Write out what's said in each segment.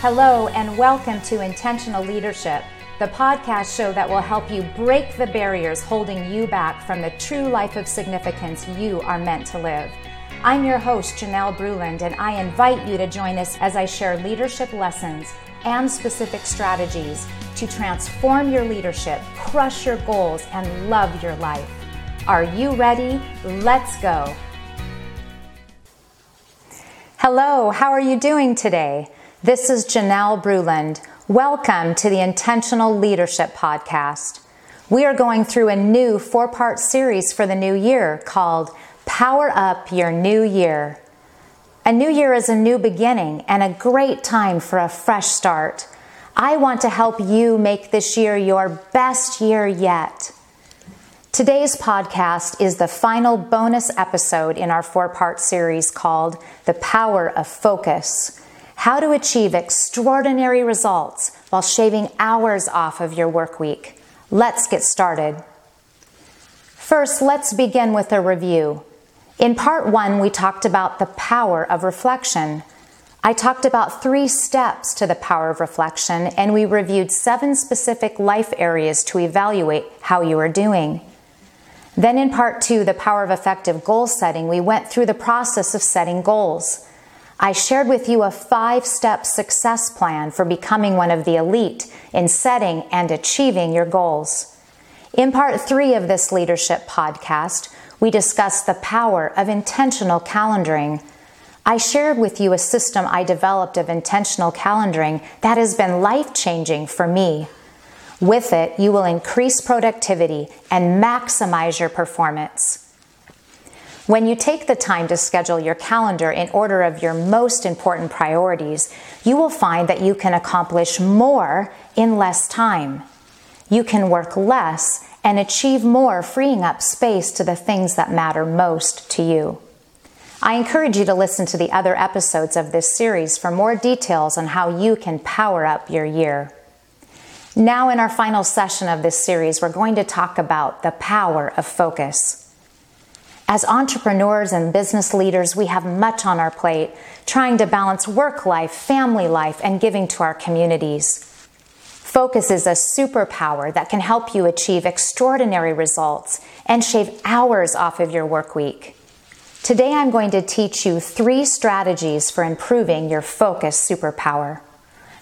Hello, and welcome to Intentional Leadership, the podcast show that will help you break the barriers holding you back from the true life of significance you are meant to live. I'm your host, Janelle Bruland, and I invite you to join us as I share leadership lessons and specific strategies to transform your leadership, crush your goals, and love your life. Are you ready? Let's go. Hello, how are you doing today? This is Janelle Bruland. Welcome to the Intentional Leadership Podcast. We are going through a new four part series for the new year called Power Up Your New Year. A new year is a new beginning and a great time for a fresh start. I want to help you make this year your best year yet. Today's podcast is the final bonus episode in our four part series called The Power of Focus how to achieve extraordinary results while shaving hours off of your work week. Let's get started. First, let's begin with a review. In part one, we talked about the power of reflection. I talked about three steps to the power of reflection, and we reviewed seven specific life areas to evaluate how you are doing. Then, in part two, the power of effective goal setting, we went through the process of setting goals. I shared with you a five step success plan for becoming one of the elite in setting and achieving your goals. In part three of this leadership podcast, we discussed the power of intentional calendaring. I shared with you a system I developed of intentional calendaring that has been life changing for me. With it, you will increase productivity and maximize your performance. When you take the time to schedule your calendar in order of your most important priorities, you will find that you can accomplish more in less time. You can work less and achieve more, freeing up space to the things that matter most to you. I encourage you to listen to the other episodes of this series for more details on how you can power up your year. Now, in our final session of this series, we're going to talk about the power of focus. As entrepreneurs and business leaders, we have much on our plate, trying to balance work life, family life, and giving to our communities. Focus is a superpower that can help you achieve extraordinary results and shave hours off of your work week. Today, I'm going to teach you three strategies for improving your focus superpower.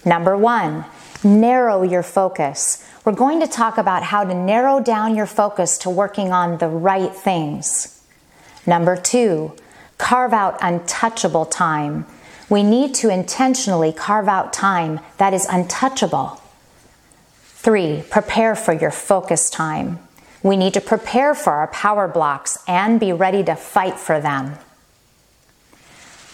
Number one, narrow your focus. We're going to talk about how to narrow down your focus to working on the right things. Number two, carve out untouchable time. We need to intentionally carve out time that is untouchable. Three, prepare for your focus time. We need to prepare for our power blocks and be ready to fight for them.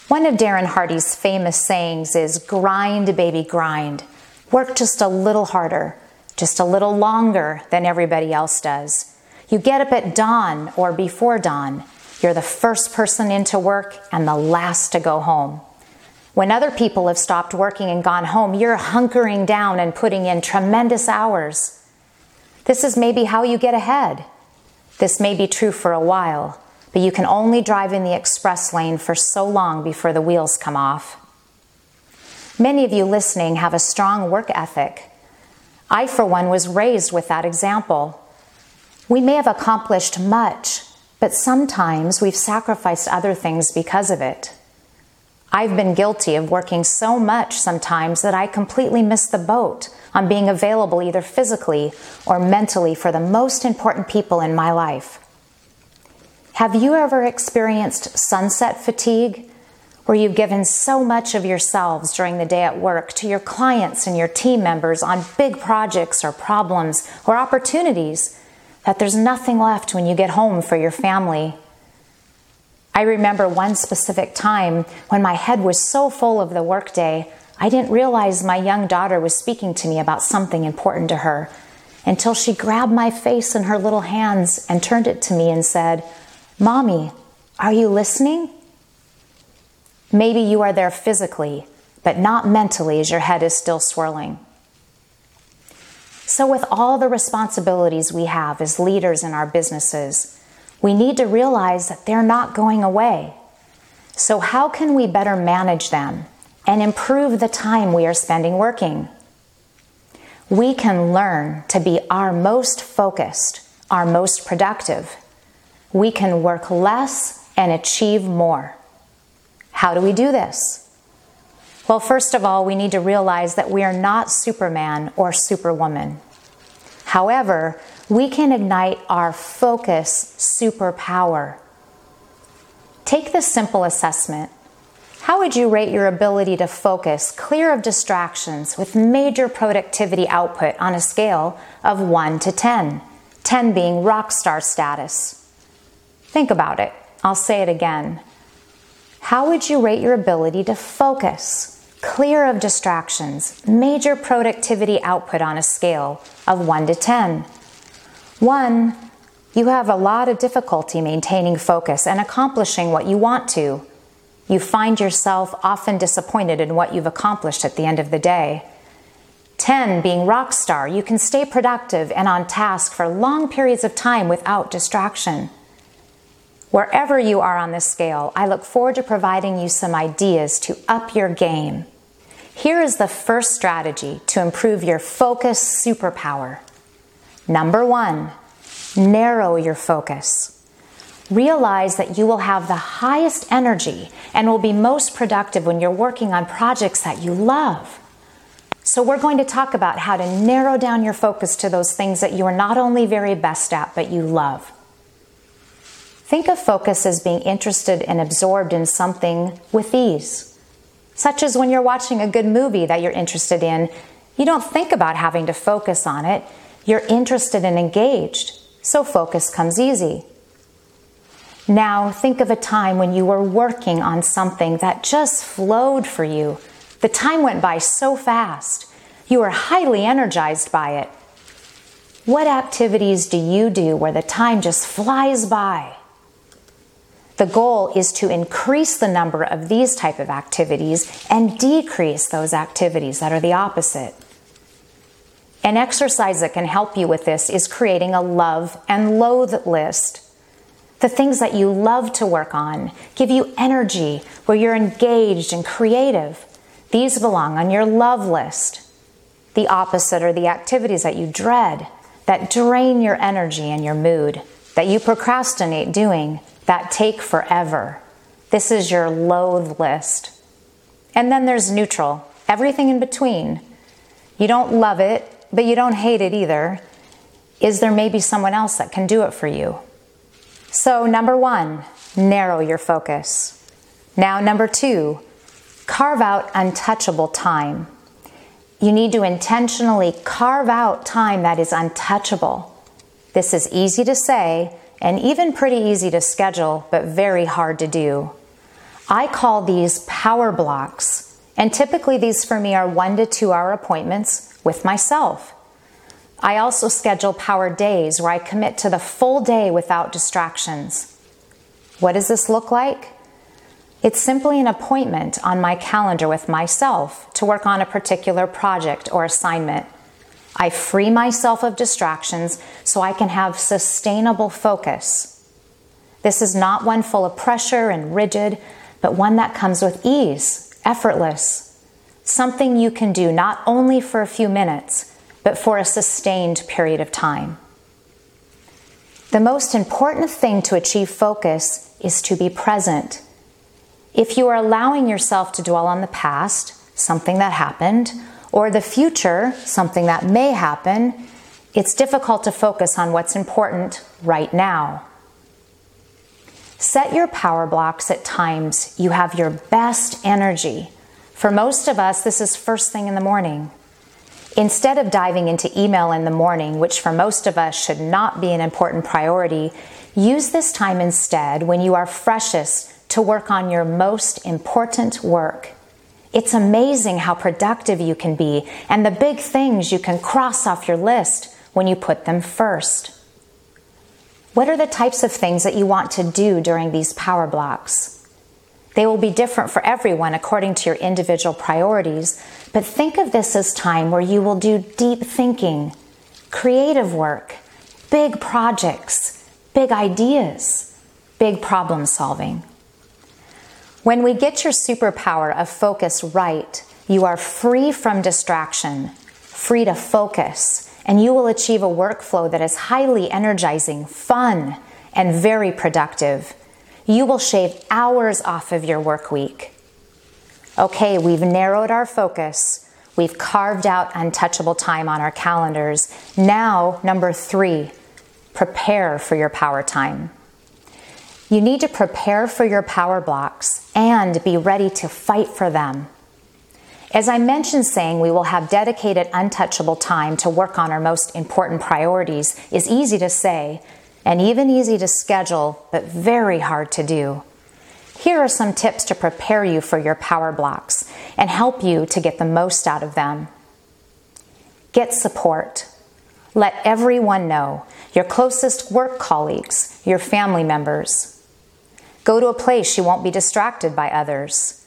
One of Darren Hardy's famous sayings is grind, baby, grind. Work just a little harder, just a little longer than everybody else does. You get up at dawn or before dawn. You're the first person into work and the last to go home. When other people have stopped working and gone home, you're hunkering down and putting in tremendous hours. This is maybe how you get ahead. This may be true for a while, but you can only drive in the express lane for so long before the wheels come off. Many of you listening have a strong work ethic. I, for one, was raised with that example. We may have accomplished much, but sometimes we've sacrificed other things because of it. I've been guilty of working so much sometimes that I completely miss the boat on being available either physically or mentally for the most important people in my life. Have you ever experienced sunset fatigue? Where you've given so much of yourselves during the day at work to your clients and your team members on big projects or problems or opportunities that there's nothing left when you get home for your family. I remember one specific time when my head was so full of the workday, I didn't realize my young daughter was speaking to me about something important to her until she grabbed my face in her little hands and turned it to me and said, Mommy, are you listening? Maybe you are there physically, but not mentally as your head is still swirling. So, with all the responsibilities we have as leaders in our businesses, we need to realize that they're not going away. So, how can we better manage them and improve the time we are spending working. We can learn to be our most focused, our most productive. We can work less and achieve more. How do we do this? Well, first of all, we need to realize that we are not Superman or Superwoman. However, we can ignite our focus superpower. Take this simple assessment. How would you rate your ability to focus clear of distractions with major productivity output on a scale of 1 to 10? 10 being rock star status. Think about it. I'll say it again. How would you rate your ability to focus clear of distractions, major productivity output on a scale of 1 to 10? 1. You have a lot of difficulty maintaining focus and accomplishing what you want to. You find yourself often disappointed in what you've accomplished at the end of the day. 10. Being rock star, you can stay productive and on task for long periods of time without distraction. Wherever you are on this scale, I look forward to providing you some ideas to up your game. Here is the first strategy to improve your focus superpower. Number one, narrow your focus. Realize that you will have the highest energy and will be most productive when you're working on projects that you love. So, we're going to talk about how to narrow down your focus to those things that you are not only very best at, but you love. Think of focus as being interested and absorbed in something with ease, such as when you're watching a good movie that you're interested in. You don't think about having to focus on it, you're interested and engaged, so focus comes easy. Now, think of a time when you were working on something that just flowed for you. The time went by so fast. You were highly energized by it. What activities do you do where the time just flies by? The goal is to increase the number of these type of activities and decrease those activities that are the opposite. An exercise that can help you with this is creating a love and loathe list. The things that you love to work on give you energy, where you're engaged and creative. These belong on your love list. The opposite are the activities that you dread, that drain your energy and your mood, that you procrastinate doing, that take forever. This is your loathe list. And then there's neutral, everything in between. You don't love it, but you don't hate it either. Is there maybe someone else that can do it for you? So, number one, narrow your focus. Now, number two, carve out untouchable time. You need to intentionally carve out time that is untouchable. This is easy to say, and even pretty easy to schedule, but very hard to do. I call these power blocks, and typically these for me are one to two hour appointments with myself. I also schedule power days where I commit to the full day without distractions. What does this look like? It's simply an appointment on my calendar with myself to work on a particular project or assignment. I free myself of distractions so I can have sustainable focus. This is not one full of pressure and rigid, but one that comes with ease, effortless. Something you can do not only for a few minutes, but for a sustained period of time. The most important thing to achieve focus is to be present. If you are allowing yourself to dwell on the past, something that happened, or the future, something that may happen, it's difficult to focus on what's important right now. Set your power blocks at times you have your best energy. For most of us, this is first thing in the morning. Instead of diving into email in the morning, which for most of us should not be an important priority, use this time instead when you are freshest to work on your most important work. It's amazing how productive you can be and the big things you can cross off your list when you put them first. What are the types of things that you want to do during these power blocks? They will be different for everyone according to your individual priorities, but think of this as time where you will do deep thinking, creative work, big projects, big ideas, big problem solving. When we get your superpower of focus right, you are free from distraction, free to focus, and you will achieve a workflow that is highly energizing, fun, and very productive. You will shave hours off of your work week. Okay, we've narrowed our focus. We've carved out untouchable time on our calendars. Now, number three, prepare for your power time. You need to prepare for your power blocks and be ready to fight for them. As I mentioned, saying we will have dedicated, untouchable time to work on our most important priorities is easy to say and even easy to schedule, but very hard to do. Here are some tips to prepare you for your power blocks and help you to get the most out of them. Get support. Let everyone know your closest work colleagues, your family members. Go to a place you won't be distracted by others.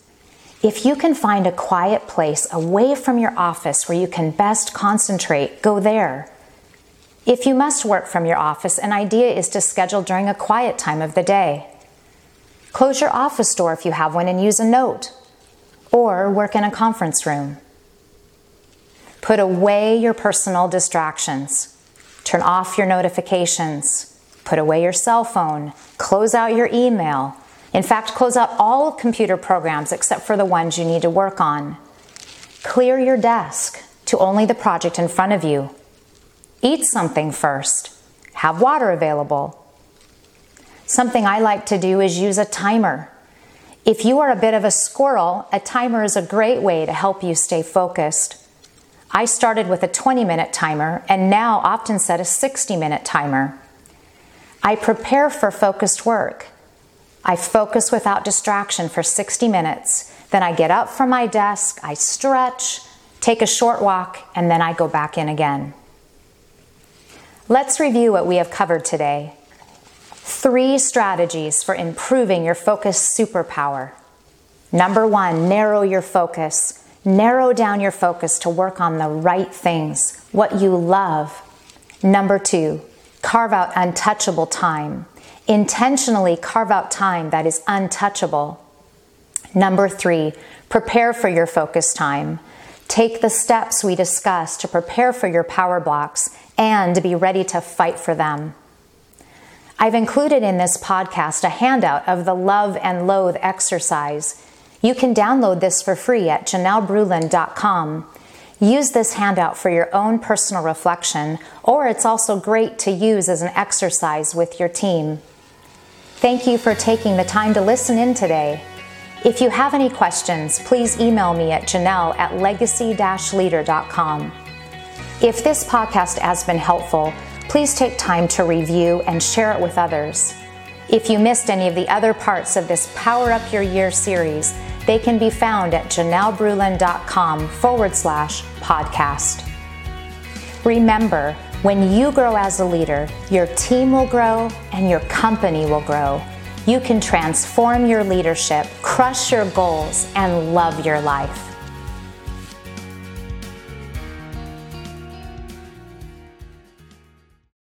If you can find a quiet place away from your office where you can best concentrate, go there. If you must work from your office, an idea is to schedule during a quiet time of the day. Close your office door if you have one and use a note, or work in a conference room. Put away your personal distractions. Turn off your notifications. Put away your cell phone. Close out your email. In fact, close out all computer programs except for the ones you need to work on. Clear your desk to only the project in front of you. Eat something first. Have water available. Something I like to do is use a timer. If you are a bit of a squirrel, a timer is a great way to help you stay focused. I started with a 20 minute timer and now often set a 60 minute timer. I prepare for focused work. I focus without distraction for 60 minutes. Then I get up from my desk, I stretch, take a short walk, and then I go back in again. Let's review what we have covered today. Three strategies for improving your focus superpower. Number one, narrow your focus. Narrow down your focus to work on the right things, what you love. Number two, carve out untouchable time intentionally carve out time that is untouchable. Number three, prepare for your focus time. Take the steps we discussed to prepare for your power blocks and be ready to fight for them. I've included in this podcast a handout of the love and loathe exercise. You can download this for free at janellebruland.com. Use this handout for your own personal reflection, or it's also great to use as an exercise with your team. Thank you for taking the time to listen in today. If you have any questions, please email me at janelle at legacy leader.com. If this podcast has been helpful, please take time to review and share it with others. If you missed any of the other parts of this Power Up Your Year series, they can be found at janellebruland.com forward slash podcast. Remember, when you grow as a leader, your team will grow and your company will grow. You can transform your leadership, crush your goals, and love your life.